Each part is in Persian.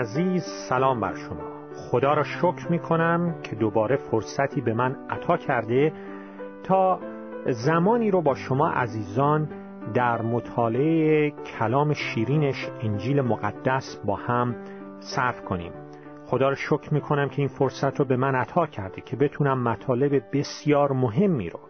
عزیز سلام بر شما. خدا را شکر می کنم که دوباره فرصتی به من عطا کرده تا زمانی رو با شما عزیزان در مطالعه کلام شیرینش انجیل مقدس با هم صرف کنیم. خدا را شکر می کنم که این فرصت رو به من عطا کرده که بتونم مطالب بسیار مهمی رو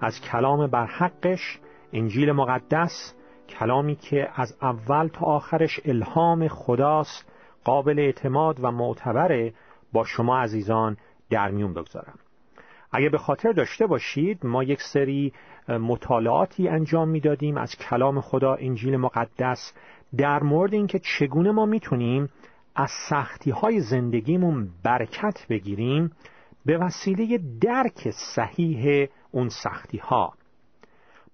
از کلام برحقش انجیل مقدس کلامی که از اول تا آخرش الهام خداست قابل اعتماد و معتبره با شما عزیزان در میون بگذارم. اگه به خاطر داشته باشید ما یک سری مطالعاتی انجام می‌دادیم از کلام خدا انجیل مقدس در مورد اینکه چگونه ما می‌تونیم از سختی های زندگیمون برکت بگیریم به وسیله درک صحیح اون سختی ها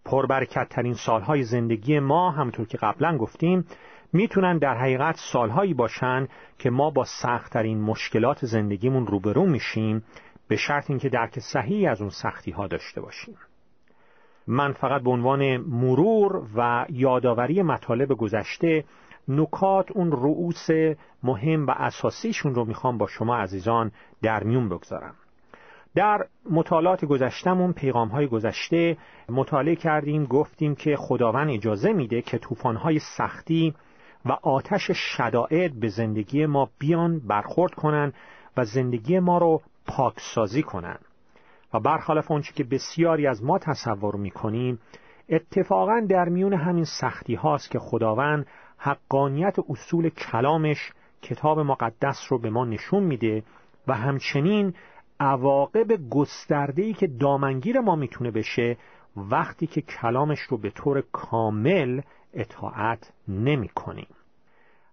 پربرکت ترین سالهای زندگی ما همطور که قبلا گفتیم می‌تونن در حقیقت سالهایی باشن که ما با سختترین مشکلات زندگیمون روبرو میشیم به شرط اینکه درک صحیحی از اون سختی ها داشته باشیم. من فقط به عنوان مرور و یادآوری مطالب گذشته نکات اون رؤوس مهم و اساسیشون رو می‌خوام با شما عزیزان در میون بگذارم. در مطالعات گذشتمون پیغام های گذشته مطالعه کردیم گفتیم که خداوند اجازه میده که های سختی و آتش شدائد به زندگی ما بیان برخورد کنن و زندگی ما رو پاکسازی کنن و برخلاف آنچه که بسیاری از ما تصور می‌کنیم اتفاقا در میون همین سختی هاست که خداوند حقانیت اصول کلامش کتاب مقدس رو به ما نشون میده و همچنین عواقب گسترده‌ای که دامنگیر ما می‌تونه بشه وقتی که کلامش رو به طور کامل اطاعت نمی کنیم.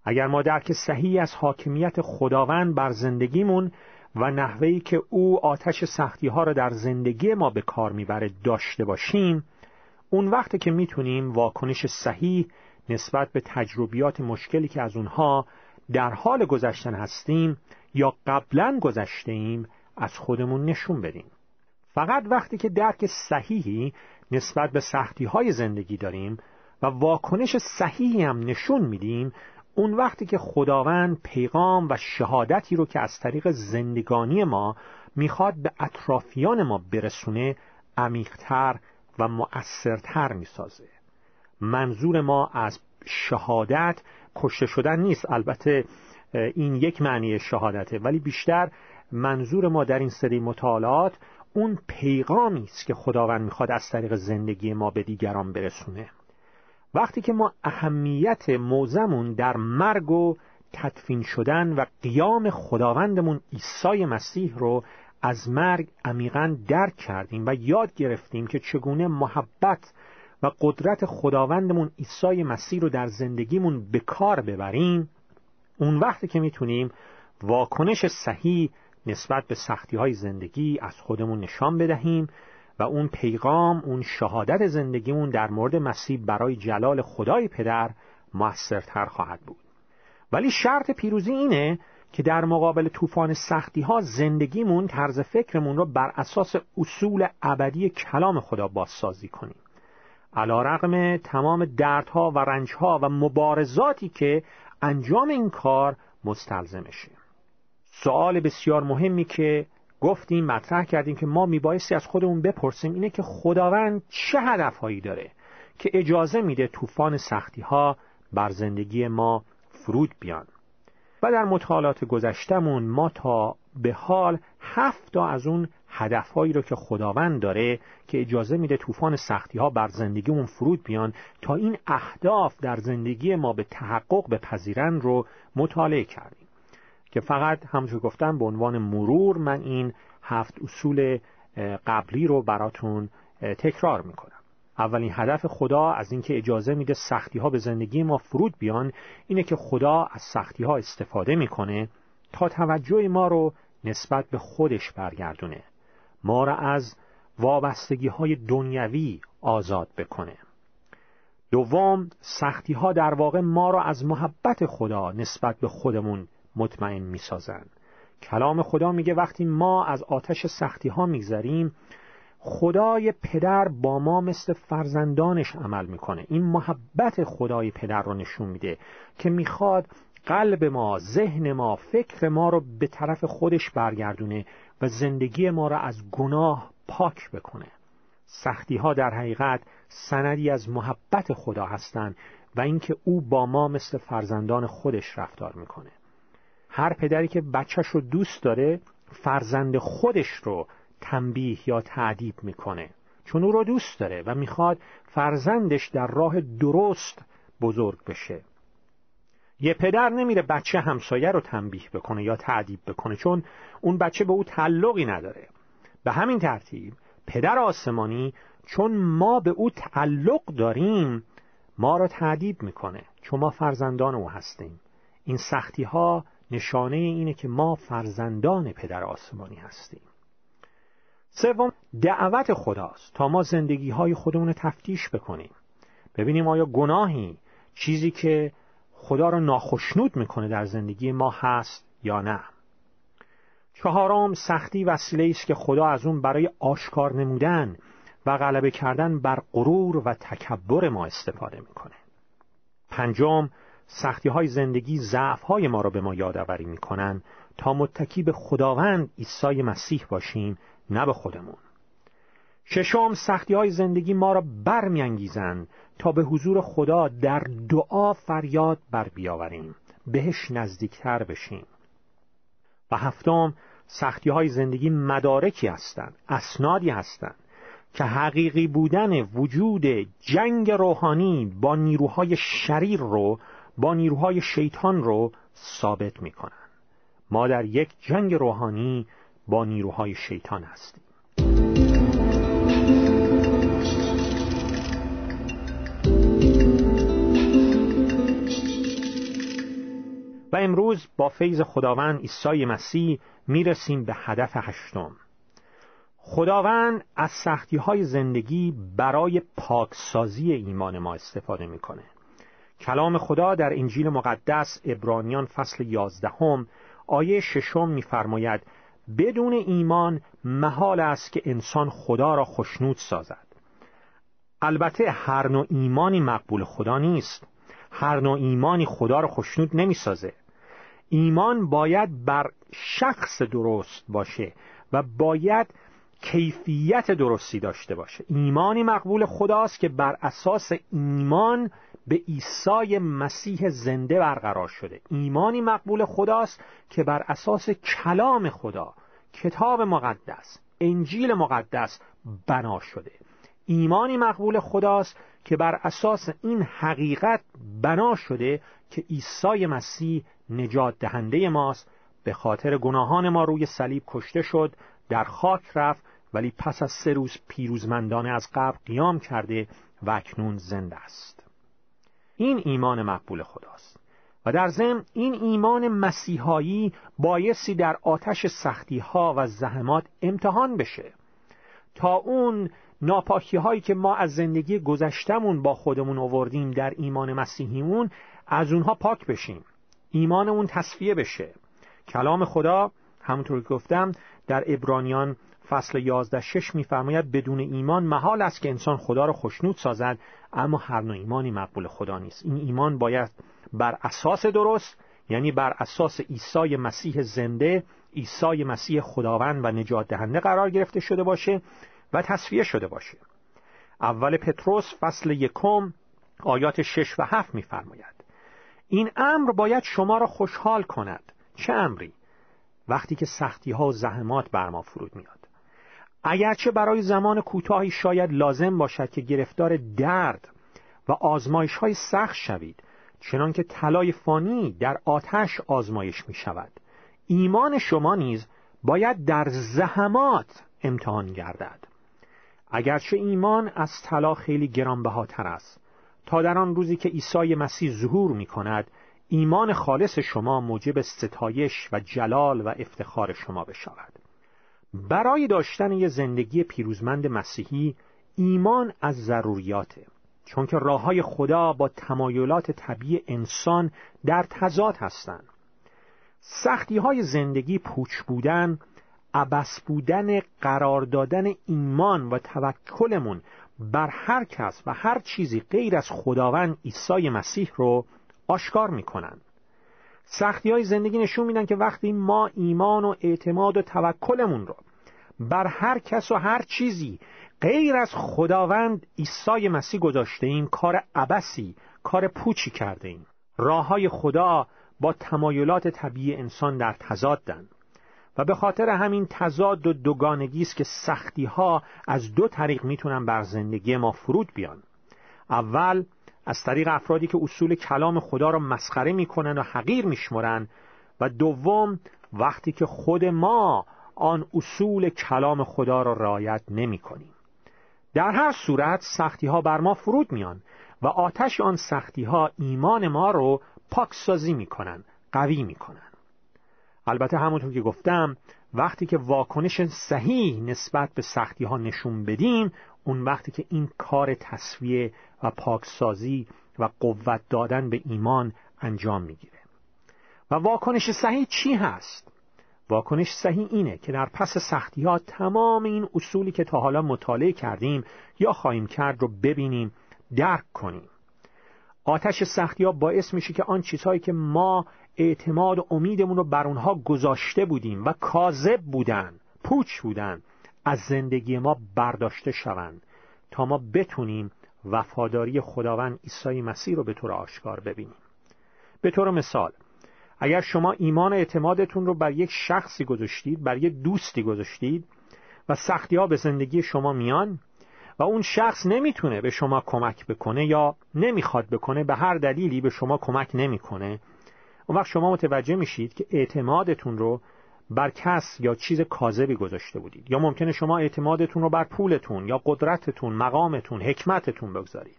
اگر ما درک صحیحی از حاکمیت خداوند بر زندگیمون و نحوهی که او آتش سختی ها را در زندگی ما به کار می‌بره داشته باشیم اون وقتی که می‌تونیم واکنش صحیح نسبت به تجربیات مشکلی که از اونها در حال گذشتن هستیم یا قبلا گذشته ایم از خودمون نشون بدیم. فقط وقتی که درک صحیحی نسبت به سختی های زندگی داریم و واکنش صحیحی هم نشون میدیم اون وقتی که خداوند پیغام و شهادتی رو که از طریق زندگانی ما می‌خواد به اطرافیان ما برسونه عمیقتر و مؤثرتر می‌سازه. منظور ما از شهادت کشته شدن نیست. البته این یک معنی شهادته. ولی بیشتر منظور ما در این سری مطالعات اون پیغامی است که خداوند می‌خواد از طریق زندگی ما به دیگران برسونه. وقتی که ما اهمیت موزمون در مرگ و تدفین شدن و قیام خداوندمون عیسی مسیح رو از مرگ عمیقا درک کردیم و یاد گرفتیم که چگونه محبت و قدرت خداوندمون عیسی مسیح رو در زندگیمون به کار ببریم اون وقتی که می‌تونیم واکنش صحیح نسبت به سختی های زندگی از خودمون نشان بدهیم و اون پیغام اون شهادت زندگیمون در مورد مسیح برای جلال خدای پدر موثرتر خواهد بود. ولی شرط پیروزی اینه که در مقابل طوفان سختی ها زندگیمون طرز فکرمون رو بر اساس اصول ابدی کلام خدا بازسازی کنیم. علا رقم تمام دردها و رنجها و مبارزاتی که انجام این کار مستلزمشه. سوال بسیار مهمی که گفتیم مطرح کردیم که ما میبایستی از خودمون بپرسیم اینه که خداوند چه هدفهایی داره که اجازه میده طوفان سختی ها بر زندگی ما فرود بیان. و در مطالعات گذشتمون ما تا به حال هفت تا از اون هدفهایی رو که خداوند داره که اجازه میده طوفان سختی ها بر زندگیمون فرود بیان تا این اهداف در زندگی ما به تحقق بپذیرن رو مطالعه کردیم. که فقط همونطور گفتم به عنوان مرور من این هفت اصول قبلی رو براتون تکرار می‌کنم. اولین هدف خدا از اینکه اجازه میده سختی ها به زندگی ما فرود بیان اینه که خدا از سختی ها استفاده می‌کنه تا توجه ما رو نسبت به خودش برگردونه. ما را از وابستگی های دنیوی آزاد بکنه. دوم سختی ها در واقع ما را از محبت خدا نسبت به خودمون مطمئن می‌سازند کلام خدا میگه وقتی ما از آتش سختی ها میگذریم خدای پدر با ما مثل فرزندانش عمل می‌کنه. این محبت خدای پدر رو نشون میده که می‌خواد قلب ما ذهن ما فکر ما رو به طرف خودش برگردونه و زندگی ما را از گناه پاک بکنه. سختی ها در حقیقت سندی از محبت خدا هستند و اینکه او با ما مثل فرزندان خودش رفتار می‌کنه. هر پدری که بچهش رو دوست داره فرزند خودش رو تنبیه یا تعدیب می‌کنه. چون او رو دوست داره و می‌خواد فرزندش در راه درست بزرگ بشه. یه پدر نمیره بچه همسایه رو تنبیه بکنه یا تعدیب بکنه چون اون بچه به او تعلقی نداره. به همین ترتیب پدر آسمانی چون ما به او تعلق داریم ما را تعدیب می‌کنه. چون ما فرزندان او هستیم. این سختی ها نشانه اینه که ما فرزندان پدر آسمانی هستیم. سوم دعوت خداست تا ما زندگی های خودمون تفتیش بکنیم. ببینیم آیا گناهی چیزی که خدا را ناخشنود می‌کنه در زندگی ما هست یا نه؟ چهارم سختی وسیله است که خدا از اون برای آشکار نمودن و غلبه کردن بر غرور و تکبر ما استفاده می‌کنه. پنجم سختی های زندگی ضعف های ما را به ما یادآوری می‌کنن تا متکی به خداوند عیسی مسیح باشیم نه به خودمون. ششم سختی های زندگی ما را برمیانگیزند تا به حضور خدا در دعا فریاد بر بیاوریم بهش نزدیکتر بشیم. و هفتم سختی های زندگی مدارکی هستند اسنادی هستند که حقیقی بودن وجود جنگ روحانی با نیروهای شریر رو با نیروهای شیطان رو ثابت می‌کنن. ما در یک جنگ روحانی با نیروهای شیطان هستیم. و امروز با فیض خداوند عیسی مسیح می‌رسیم به هدف هشتم. خداوند از سختی های زندگی برای پاکسازی ایمان ما استفاده می‌کنه. کلام خدا در انجیل مقدس ابرانیان فصل یازدهم آیه ششم میفرماید بدون ایمان محال است که انسان خدا را خشنود سازد. البته هر نوع ایمانی مقبول خدا نیست. هر نوع ایمانی خدا را خشنود نمی‌سازه. ایمان باید بر شخص درست باشه و باید کیفیت درستی داشته باشه. ایمانی مقبول خداست که بر اساس ایمان به عیسی مسیح زنده برقرار شده. ایمانی مقبول خداست که بر اساس کلام خدا کتاب مقدس انجیل مقدس بنا شده. ایمانی مقبول خداست که بر اساس این حقیقت بنا شده که عیسی مسیح نجات دهنده ماست. به خاطر گناهان ما روی صلیب کشته شد در خاک رفت ولی پس از سه روز پیروزمندانه از قبر قیام کرده و اکنون زنده است. این ایمان مقبول خداست و در ضمن این ایمان مسیحایی بایستی در آتش سختی ها و زحمات امتحان بشه. تا اون ناپاکی هایی که ما از زندگی گذشتمون با خودمون آوردیم در ایمان مسیحیمون از اونها پاک بشیم. ایمانمون تصفیه بشه. کلام خدا همونطور که گفتم در ابرانیان فصل 11 شش میفرماید بدون ایمان محال است که انسان خدا را خشنود سازد اما هر نوع ایمانی مقبول خدا نیست. این ایمان باید بر اساس درست یعنی بر اساس عیسی مسیح زنده عیسی مسیح خداوند و نجات دهنده قرار گرفته شده باشه و تصفیه شده باشه. اول پتروس فصل یکم آیات شش و هفت میفرماید این امر باید شما را خوشحال کند. چه امری؟ وقتی که سختی ها و زحمات بر ما فرود میاد اگرچه برای زمان کوتاهی شاید لازم باشد که گرفتار درد و آزمایش های سخت شوید چنان که طلای فانی در آتش آزمایش می شود ایمان شما نیز باید در زحمات امتحان گردد. اگرچه ایمان از طلا خیلی گرانبهاتر است تا در آن روزی که عیسی مسیح ظهور می کند ایمان خالص شما موجب ستایش و جلال و افتخار شما بشود. برای داشتن یه زندگی پیروزمند مسیحی ایمان از ضروریاته. چون که راه های خدا با تمایلات طبیعی انسان در تضاد هستند. سختی های زندگی پوچ بودن عبس بودن قرار دادن ایمان و توکلمون بر هر کس و هر چیزی غیر از خداوند عیسی مسیح رو آشکار می‌کنن سختی های زندگی نشون میدن که وقتی ما ایمان و اعتماد و توکلمون رو بر هر کس و هر چیزی غیر از خداوند عیسی مسیح گذاشته ایم کار عبسی کار پوچی کرده ایم. راه های خدا با تمایلات طبیعی انسان در تضادن و به خاطر همین تضاد و دوگانگی است که سختی ها از دو طریق می‌تونن بر زندگی ما فرود بیان. اول از طریق افرادی که اصول کلام خدا را مسخره می‌کنن و حقیر میشمرن و دوم وقتی که خود ما آن اصول کلام خدا را رعایت نمی کنیم. در هر صورت سختی ها بر ما فرود میان و آتش آن سختی ها ایمان ما رو پاکسازی می‌کنن قوی می‌کنن البته همونطور که گفتم وقتی که واکنش صحیح نسبت به سختی ها نشون بدیم اون وقتی که این کار تصویه و پاکسازی و قوت دادن به ایمان انجام می‌گیره و واکنش صحیح چی هست؟ واکنش صحیح اینه که در پس سختی ها تمام این اصولی که تا حالا مطالعه کردیم یا خواهیم کرد رو ببینیم درک کنیم آتش سختی ها باعث میشه که آن چیزهایی که ما اعتماد و امیدمون رو بر اونها گذاشته بودیم و کاذب بودن پوچ بودن از زندگی ما برداشته شوند تا ما بتونیم وفاداری خداوند عیسی مسیح رو به طور آشکار ببینیم. به طور مثال اگر شما ایمان اعتمادتون رو بر یک شخصی گذاشتید بر یک دوستی گذاشتید و سختی ها به زندگی شما میان و اون شخص نمی‌تونه به شما کمک بکنه یا نمی‌خواد بکنه به هر دلیلی به شما کمک نمی‌کنه اون وقت شما متوجه میشید که اعتمادتون رو بر کس یا چیز کاذبی گذاشته بودید. یا ممکنه شما اعتمادتون رو بر پولتون یا قدرتتون مقامتون حکمتتون بگذارید.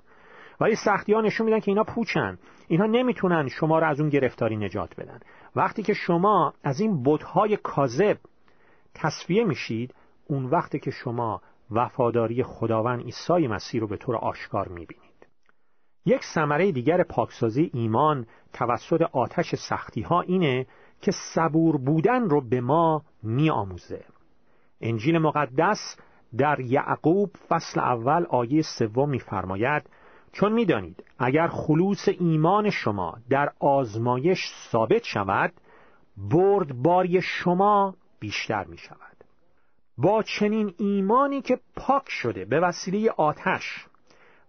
ولی سختی ها نشون میدن که اینا پوچن. اینها نمی‌تونن شما رو از اون گرفتاری نجات بدن. وقتی که شما از این بتهای کاذب تصفیه میشید اون وقتی که شما وفاداری خداوند عیسی مسیح رو به طور آشکار می‌بینید. یک ثمره دیگر پاکسازی ایمان توسط آتش سختی ها اینه که صبور بودن رو به ما میآموزه. انجیل مقدس در یعقوب فصل اول آیه سوم میفرماید چون می‌دانید اگر خلوص ایمان شما در آزمایش ثابت شود بردباری شما بیشتر می شود با چنین ایمانی که پاک شده به وسیله آتش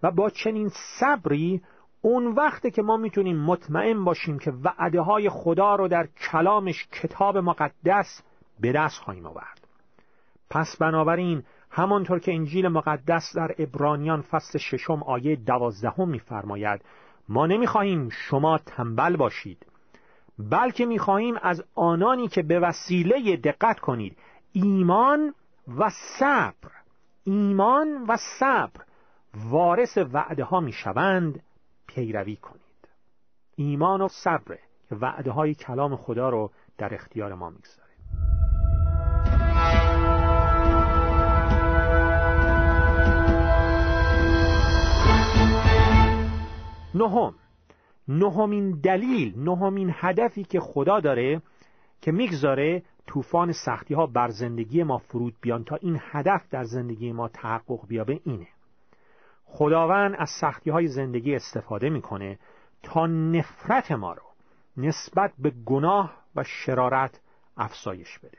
و با چنین صبری اون وقته که ما می‌تونیم مطمئن باشیم که وعده های خدا رو در کلامش کتاب مقدس به دست خواهیم آورد. پس بنابراین همانطور که انجیل مقدس در ابرانیان فصل ششم آیه دوازدهم میفرماید ما نمی‌خواهیم شما تنبل باشید بلکه می‌خواهیم از آنانی که به وسیله دقت کنید ایمان و صبر ایمان و صبر وارث وعده ها می‌شوند پیروی کنید. ایمان و صبر که وعده های کلام خدا رو در اختیار ما می‌گذاره نهم نهمین دلیل نهمین هدفی که خدا داره که می‌گذاره طوفان سختی ها بر زندگی ما فرود بیان تا این هدف در زندگی ما تحقق بیابه اینه. خداوند از سختی های زندگی استفاده می‌کنه تا نفرت ما رو نسبت به گناه و شرارت افزایش بده.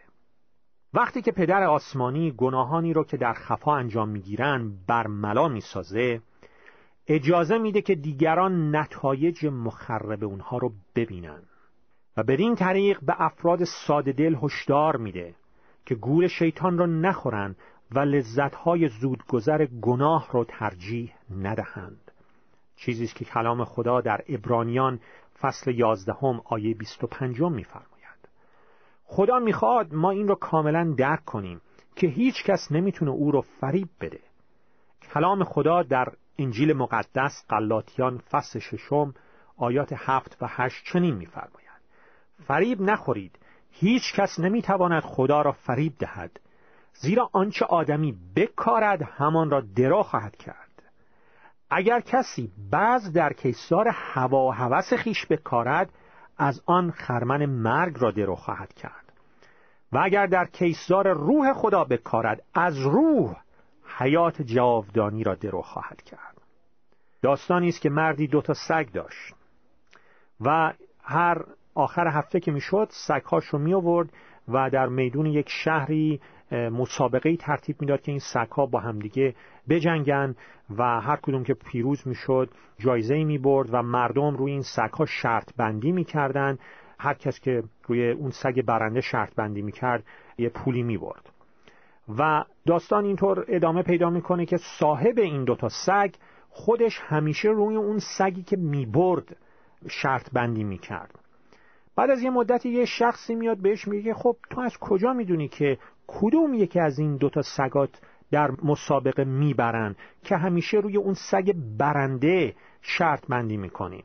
وقتی که پدر آسمانی گناهانی رو که در خفا انجام می‌گیرن برملا می‌سازه اجازه میده که دیگران نتایج مخرب اونها رو ببینن و بدین طریق به افراد ساده دل هشدار میده که گول شیطان رو نخورن و لذتهای زودگذر گناه رو ترجیح ندهند. چیزی که کلام خدا در ابرانیان فصل یازدهم آیه 25 میفرماید. خدا می‌خواد ما این رو کاملا درک کنیم که هیچ کس نمی‌تونه او رو فریب بده. کلام خدا در انجیل مقدس قلاتیان فصل ششم آیات هفت و هشت چنین میفرماید. فریب نخورید. هیچ کس نمی‌تواند خدا را فریب دهد. زیرا آنچه آدمی بکارد همان را درا خواهد کرد. اگر کسی بعض در کیسار هوا و هوس خیش بکارد از آن خرمن مرگ را درو خواهد کرد. و اگر در کیسار روح خدا بکارد از روح حیات جاودانی را درو خواهد کرد. داستانی است که مردی دو تا سگ داشت. و هر آخر هفته که می‌شد سگهاش رو می آورد و در میدون یک شهری مسابقه ترتیب می‌داد که این سگها با همدیگه بجنگن و هر کدوم که پیروز می‌شد جایزه می برد و مردم روی این سگها شرط بندی می‌کردن. هر کس که روی اون سگ برنده شرط بندی می‌کرد یه پولی می برد و داستان اینطور ادامه پیدا می‌کنه که صاحب این دوتا سگ خودش همیشه روی اون سگی که می‌برد شرط بندی می‌کرد. بعد از یه مدتی یه شخصی میاد بهش میگه خب تو از کجا می‌دونی که کدوم یکی از این دوتا سگات در مسابقه می‌برن که همیشه روی اون سگ برنده شرط بندی می‌کنی؟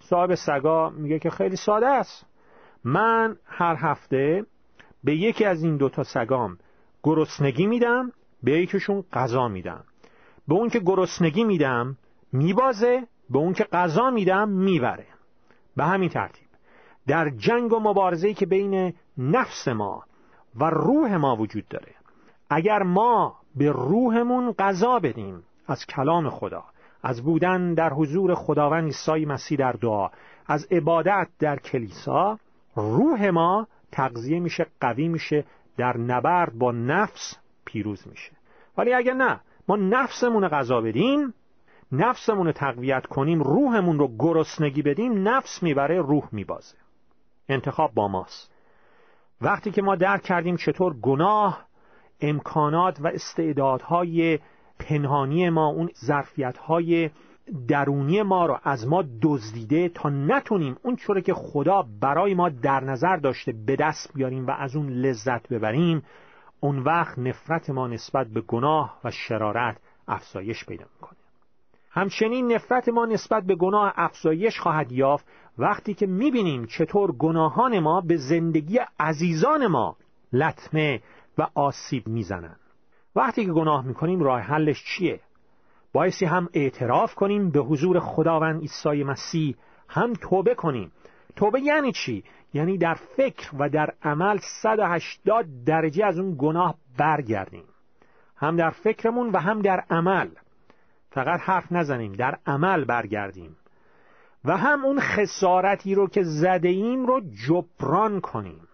صاحب سگا میگه که خیلی ساده است. من هر هفته به یکی از این دوتا سگام گرسنگی میدم به یکیشون غذا میدم. به اون که گرسنگی میدم میبازه به اون که غذا میدم می‌بره. به همین ترتیب. در جنگ و مبارزه‌ای که بین نفس ما و روح ما وجود داره. اگر ما به روحمون غذا بدیم از کلام خدا از بودن در حضور خداوند عیسی مسیح در دعا از عبادت در کلیسا روح ما تغذیه میشه قوی میشه در نبرد با نفس پیروز میشه. ولی اگر نه ما نفسمون غذا بدیم نفسمون رو تقویت کنیم روحمون رو گرسنگی بدیم نفس می‌بره روح میبازه. انتخاب با ماست. وقتی که ما درک کردیم چطور گناه امکانات و استعدادهای پنهانی ما اون ظرفیتهای درونی ما رو از ما دزدیده تا نتونیم اون چوره که خدا برای ما در نظر داشته به دست بیاریم و از اون لذت ببریم اون وقت نفرت ما نسبت به گناه و شرارت افزایش پیدا می‌کنه. همچنین نفرت ما نسبت به گناه افزایش خواهد یافت وقتی که می‌بینیم چطور گناهان ما به زندگی عزیزان ما لطمه و آسیب می‌زنن وقتی که گناه می‌کنیم راه حلش چیه؟ بایستی هم اعتراف کنیم به حضور خداوند عیسی مسیح هم توبه کنیم. توبه یعنی چی؟ یعنی در فکر و در عمل 180 درجه از اون گناه برگردیم. هم در فکرمون و هم در عمل. فقط حرف نزنیم در عمل برگردیم. و هم اون خسارتی رو که زده ایم رو جبران کنیم.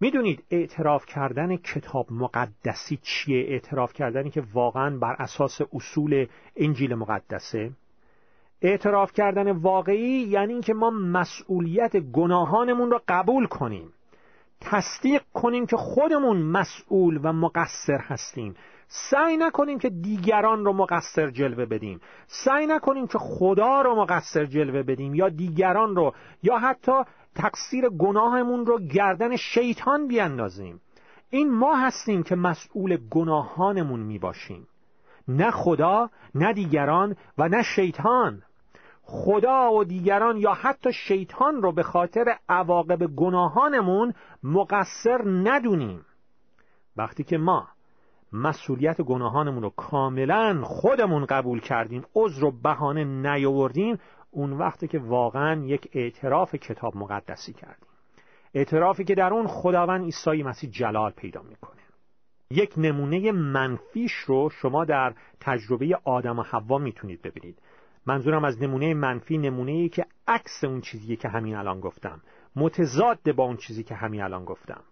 می‌دونید اعتراف کردن کتاب مقدسی چیه؟ اعتراف کردنی که واقعا بر اساس اصول انجیل مقدسه. اعتراف کردن واقعی یعنی اینکه ما مسئولیت گناهانمون رو قبول کنیم. تصدیق کنیم که خودمون مسئول و مقصر هستیم. سعی نکنیم که دیگران رو مقصر جلوه بدیم. سعی نکنیم که خدا رو مقصر جلوه بدیم یا دیگران رو یا حتی تقصیر گناهمون رو گردن شیطان بیاندازیم. این ما هستیم که مسئول گناهانمون می باشیم. نه خدا نه دیگران و نه شیطان. خدا و دیگران یا حتی شیطان رو به خاطر عواقب گناهانمون مقصر ندونیم. وقتی که ما مسئولیت گناهانمون رو کاملا خودمون قبول کردیم عذر و بهانه نیاوردیم. اون وقتی که واقعا یک اعتراف کتاب مقدسی کردیم. اعترافی که در اون خداوند عیسی مسیح جلال پیدا می‌کنه. یک نمونه منفیش رو شما در تجربه آدم و حوا می‌تونید ببینید. منظورم از نمونه منفی نمونه ای که عکس اون چیزیه که همین الان گفتم. متضاد با اون چیزی که همین الان گفتم.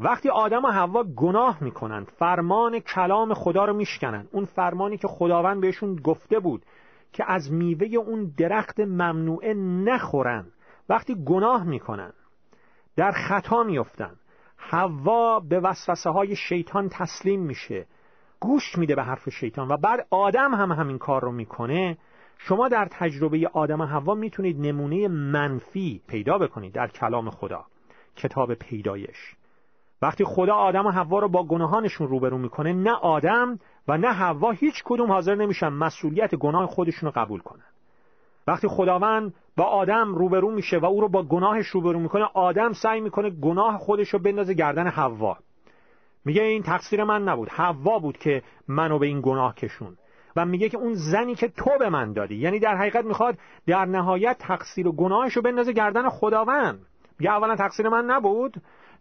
وقتی آدم و حوا گناه می‌کنن فرمان کلام خدا رو میشکنن اون فرمانی که خداوند بهشون گفته بود که از میوه اون درخت ممنوعه نخورن وقتی گناه می‌کنن در خطا میفتن حوا به وسوسه های شیطان تسلیم میشه گوش میده به حرف شیطان و بعد آدم هم همین کار رو می‌کنه. شما در تجربه آدم و حوا می‌تونید نمونه منفی پیدا بکنید در کلام خدا. کتاب پیدایش. وقتی خدا آدم و حوا رو با گناهانشون روبرو می‌کنه نه آدم و نه حوا هیچ کدوم حاضر نمیشن مسئولیت گناه خودشون رو قبول کنن. وقتی خداوند با آدم روبرو میشه و او رو با گناهش روبرو می‌کنه آدم سعی می‌کنه گناه خودش رو بندازه گردن حوا. میگه این تقصیر من نبود حوا بود که منو به این گناه کشون. و میگه که اون زنی که تو به من دادی یعنی در حقیقت می‌خواد در نهایت تقصیر و گناهش رو بندازه گردن خداوند. میگه اولا تقصیر من نبود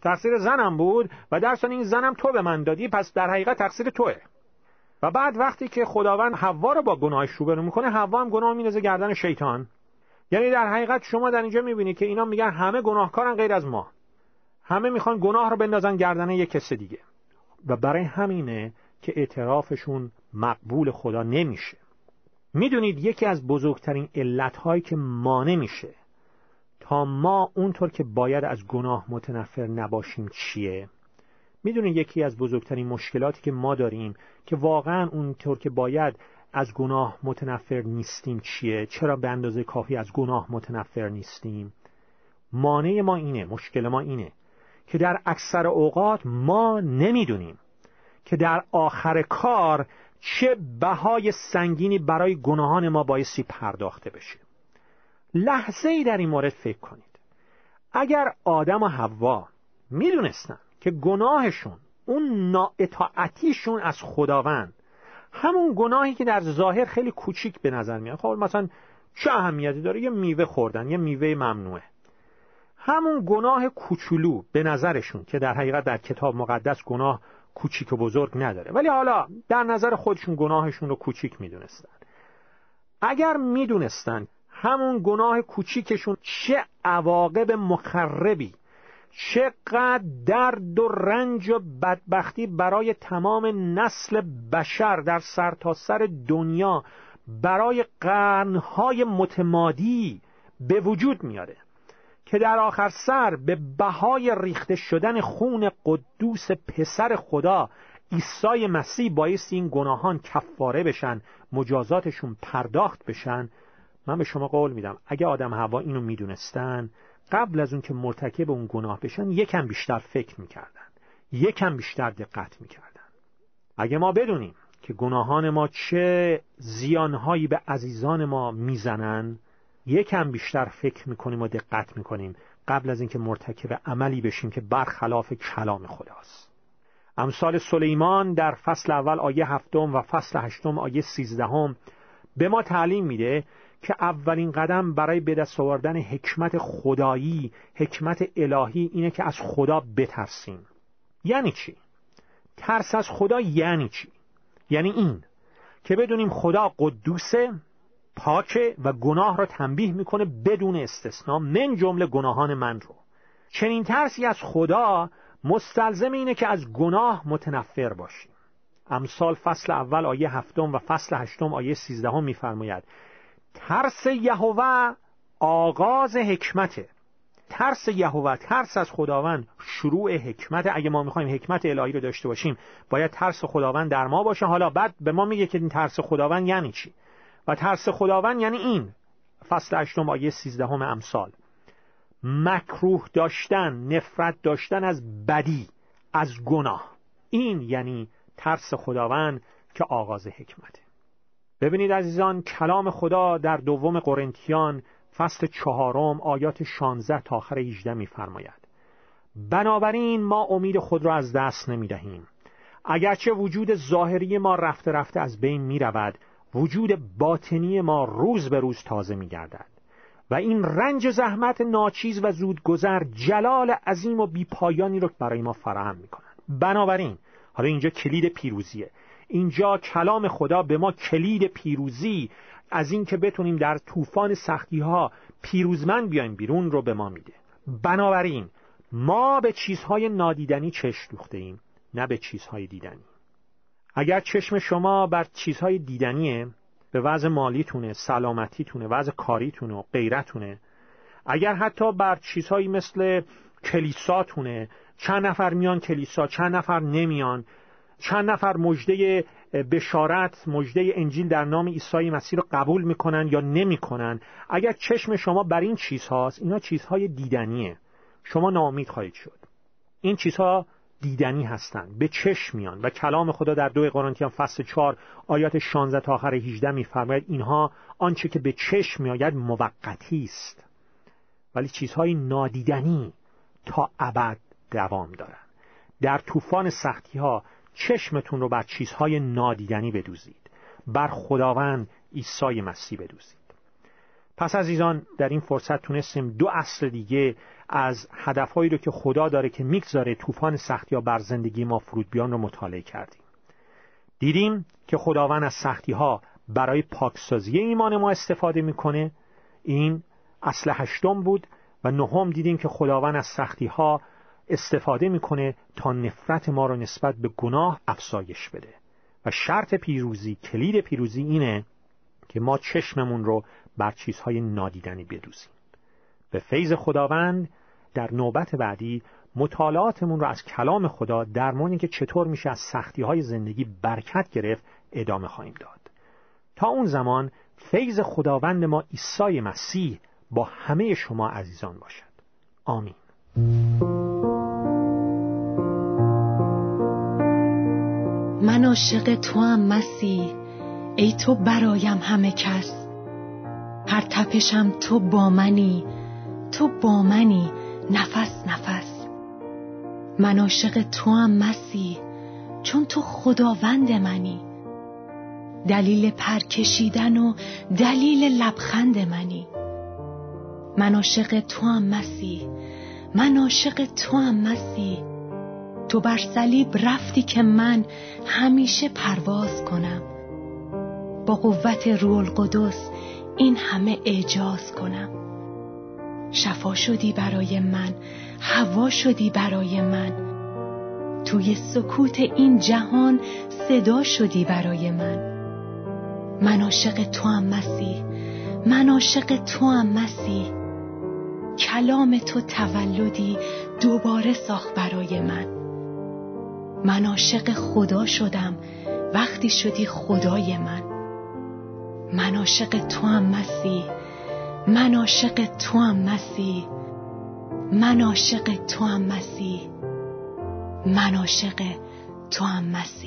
تقصیر زنم بود و در این زنم تو به من دادی پس در حقیقت تقصیر توه. و بعد وقتی که خداوند حوا رو با گناهش روبرو می‌کنه حوا هم گناه مینازه گردن شیطان. یعنی در حقیقت شما در اینجا می‌بینید که اینا میگن همه گناهکارن غیر از ما. همه می‌خوان گناه رو بندازن گردنه یک کس دیگه. و برای همینه که اعترافشون مقبول خدا نمیشه. می‌دونید یکی از بزرگترین علتهایی که مانع میشه ما اونطور که باید از گناه متنفر نباشیم چیه؟ می‌دونید یکی از بزرگترین مشکلاتی که ما داریم که واقعا اونطور که باید از گناه متنفر نیستیم چیه؟ چرا به اندازه کافی از گناه متنفر نیستیم؟ مانع ما اینه مشکل ما اینه که در اکثر اوقات ما نمی‌دونیم که در آخر کار چه بهای سنگینی برای گناهان ما بایستی پرداخته بشه لحظه ای در این مورد فکر کنید. اگر آدم و حوا می‌دونستن که گناهشون اون نااطاعتیشون از خداوند همون گناهی که در ظاهر خیلی کوچیک به نظر میاد خب مثلا چه اهمیتی داره؟ یه میوه خوردن یه میوه ممنوعه. همون گناه کوچولو به نظرشون که در حقیقت در کتاب مقدس گناه کوچیک و بزرگ نداره. ولی حالا در نظر خودشون گناهشون رو کوچیک می‌دونستن. اگر می‌دونستن همون گناه کوچیکشون چه عواقب مخربی چقدر درد و رنج و بدبختی برای تمام نسل بشر در سرتاسر سر دنیا برای قرنهای متمادی به وجود میاره که در آخر سر به بهای ریخته شدن خون قدوس پسر خدا عیسی مسیح بایستی این گناهان کفاره بشن مجازاتشون پرداخت بشن من به شما قول میدم اگه آدم هوا اینو می‌دونستن قبل از اون که مرتکب اون گناه بشن یکم بیشتر فکر می‌کردن یکم بیشتر دقت می‌کردن. اگه ما بدونیم که گناهان ما چه زیانهایی به عزیزان ما می‌زنن یکم بیشتر فکر می‌کنیم و دقت می‌کنیم قبل از اینکه مرتکب عملی بشیم که برخلاف کلام خداست. امثال سلیمان در فصل اول آیه هفتم و فصل هشتم آیه سیزدهم به ما تعلیم میده که اولین قدم برای به دست آوردن حکمت خدایی حکمت الهی اینه که از خدا بترسیم. یعنی چی؟ ترس از خدا یعنی چی؟ یعنی این که بدونیم خدا قدوسه پاکه و گناه را تنبیه می‌کنه بدون استثنا من جمله گناهان من رو. چنین ترسی از خدا مستلزم اینه که از گناه متنفر باشیم. امثال فصل اول آیه هفتم و فصل هشتم آیه سیزدهم میفرماید ترس یهوه آغاز حکمته. ترس یهوه ترس از خداوند شروع حکمت. اگه ما می‌خوایم حکمت الهی رو داشته باشیم باید ترس خداوند در ما باشه. حالا بعد به ما میگه که این ترس خداوند یعنی چی؟ و ترس خداوند یعنی این. فصل هشتم آیه سیزدهم امثال. مکروه داشتن نفرت داشتن از بدی از گناه. این یعنی ترس خداوند که آغاز حکمته. ببینید عزیزان کلام خدا در دوم قرنتیان فصل چهارم آیات 16 تا آخر 18 میفرماید. بنابراین ما امید خود را از دست نمی دهیم اگرچه وجود ظاهری ما رفته رفته از بین می رود وجود باطنی ما روز به روز تازه می گردد و این رنج زحمت ناچیز و زودگذر جلال عظیم و بیپایانی رو برای ما فراهم می کنند بنابراین حالا اینجا کلید پیروزیه. اینجا کلام خدا به ما کلید پیروزی از اینکه بتونیم در طوفان سختی ها پیروزمند بیایم بیرون رو به ما میده. بنابراین ما به چیزهای نادیدنی چشم دوخته ایم نه به چیزهای دیدنی. اگر چشم شما بر چیزهای دیدنیه به وضع مالیتونه سلامتیتونه وضع کاریتونه غیرتونه اگر حتی بر چیزهایی مثل کلیساتونه چند نفر میان کلیسا چند نفر نمیان چند نفر مجده بشارت مجده انجیل در نام عیسی مسیح رو قبول می‌کنن یا نمی‌کنن؟ اگر چشم شما بر این چیزهاست اینا چیزهای دیدنیه. شما ناامید خواهید شد. این چیزها دیدنی هستند به چشم میان. و کلام خدا در دو قرنتیان فصل 4 آیات 16 تا آخر 18 میفرماید اینها آنچه که به چشم میآید موقتی است. ولی چیزهای نادیدنی تا ابد دوام دارند در طوفان سختی ها چشمتون رو بر چیزهای نادیدنی بدوزید. بر خداوند عیسی مسیح بدوزید. پس عزیزان در این فرصت تونستیم دو اصل دیگه از هدفهایی رو که خدا داره که می‌گذاره طوفان سختی ها بر زندگی ما فرود بیان رو مطالعه کردیم. دیدیم که خداوند از سختی ها برای پاکسازی ایمان ما استفاده می‌کنه. این اصل هشتم بود و نهم دیدیم که خداوند از سختی ها استفاده می‌کنه تا نفرت ما رو نسبت به گناه افزایش بده. و شرط پیروزی کلید پیروزی اینه که ما چشممون رو بر چیزهای نادیدنی بدوزیم. به فیض خداوند در نوبت بعدی مطالعاتمون رو از کلام خدا در مورد که چطور میشه از سختی های زندگی برکت گرفت ادامه خواهیم داد. تا اون زمان فیض خداوند ما عیسی مسیح با همه شما عزیزان باشد. آمین. من عاشق تو هم مسیح. ای تو برایم همه کس. هر تپشم تو با منی. تو با منی. نفس نفس. من عاشق تو هم مسیح. چون تو خداوند منی. دلیل پرکشیدن و دلیل لبخند منی. من عاشق تو هم مسیح. من عاشق تو هم مسیح. تو بر صلیب رفتی که من همیشه پرواز کنم. با قوت روح القدس این همه اعجاز کنم. شفا شدی برای من هوا شدی برای من. توی سکوت این جهان صدا شدی برای من. من عاشق تو هم مسیح من عاشق تو هم مسیح. کلام تو تولدی دوباره ساخت برای من. من عاشق خدا شدم. وقتی شدی خدای من. من عاشق تو هم مسیح. من عاشق تو هم مسیح. من عاشق تو هم مسیح. من عاشق تو هم مسیح.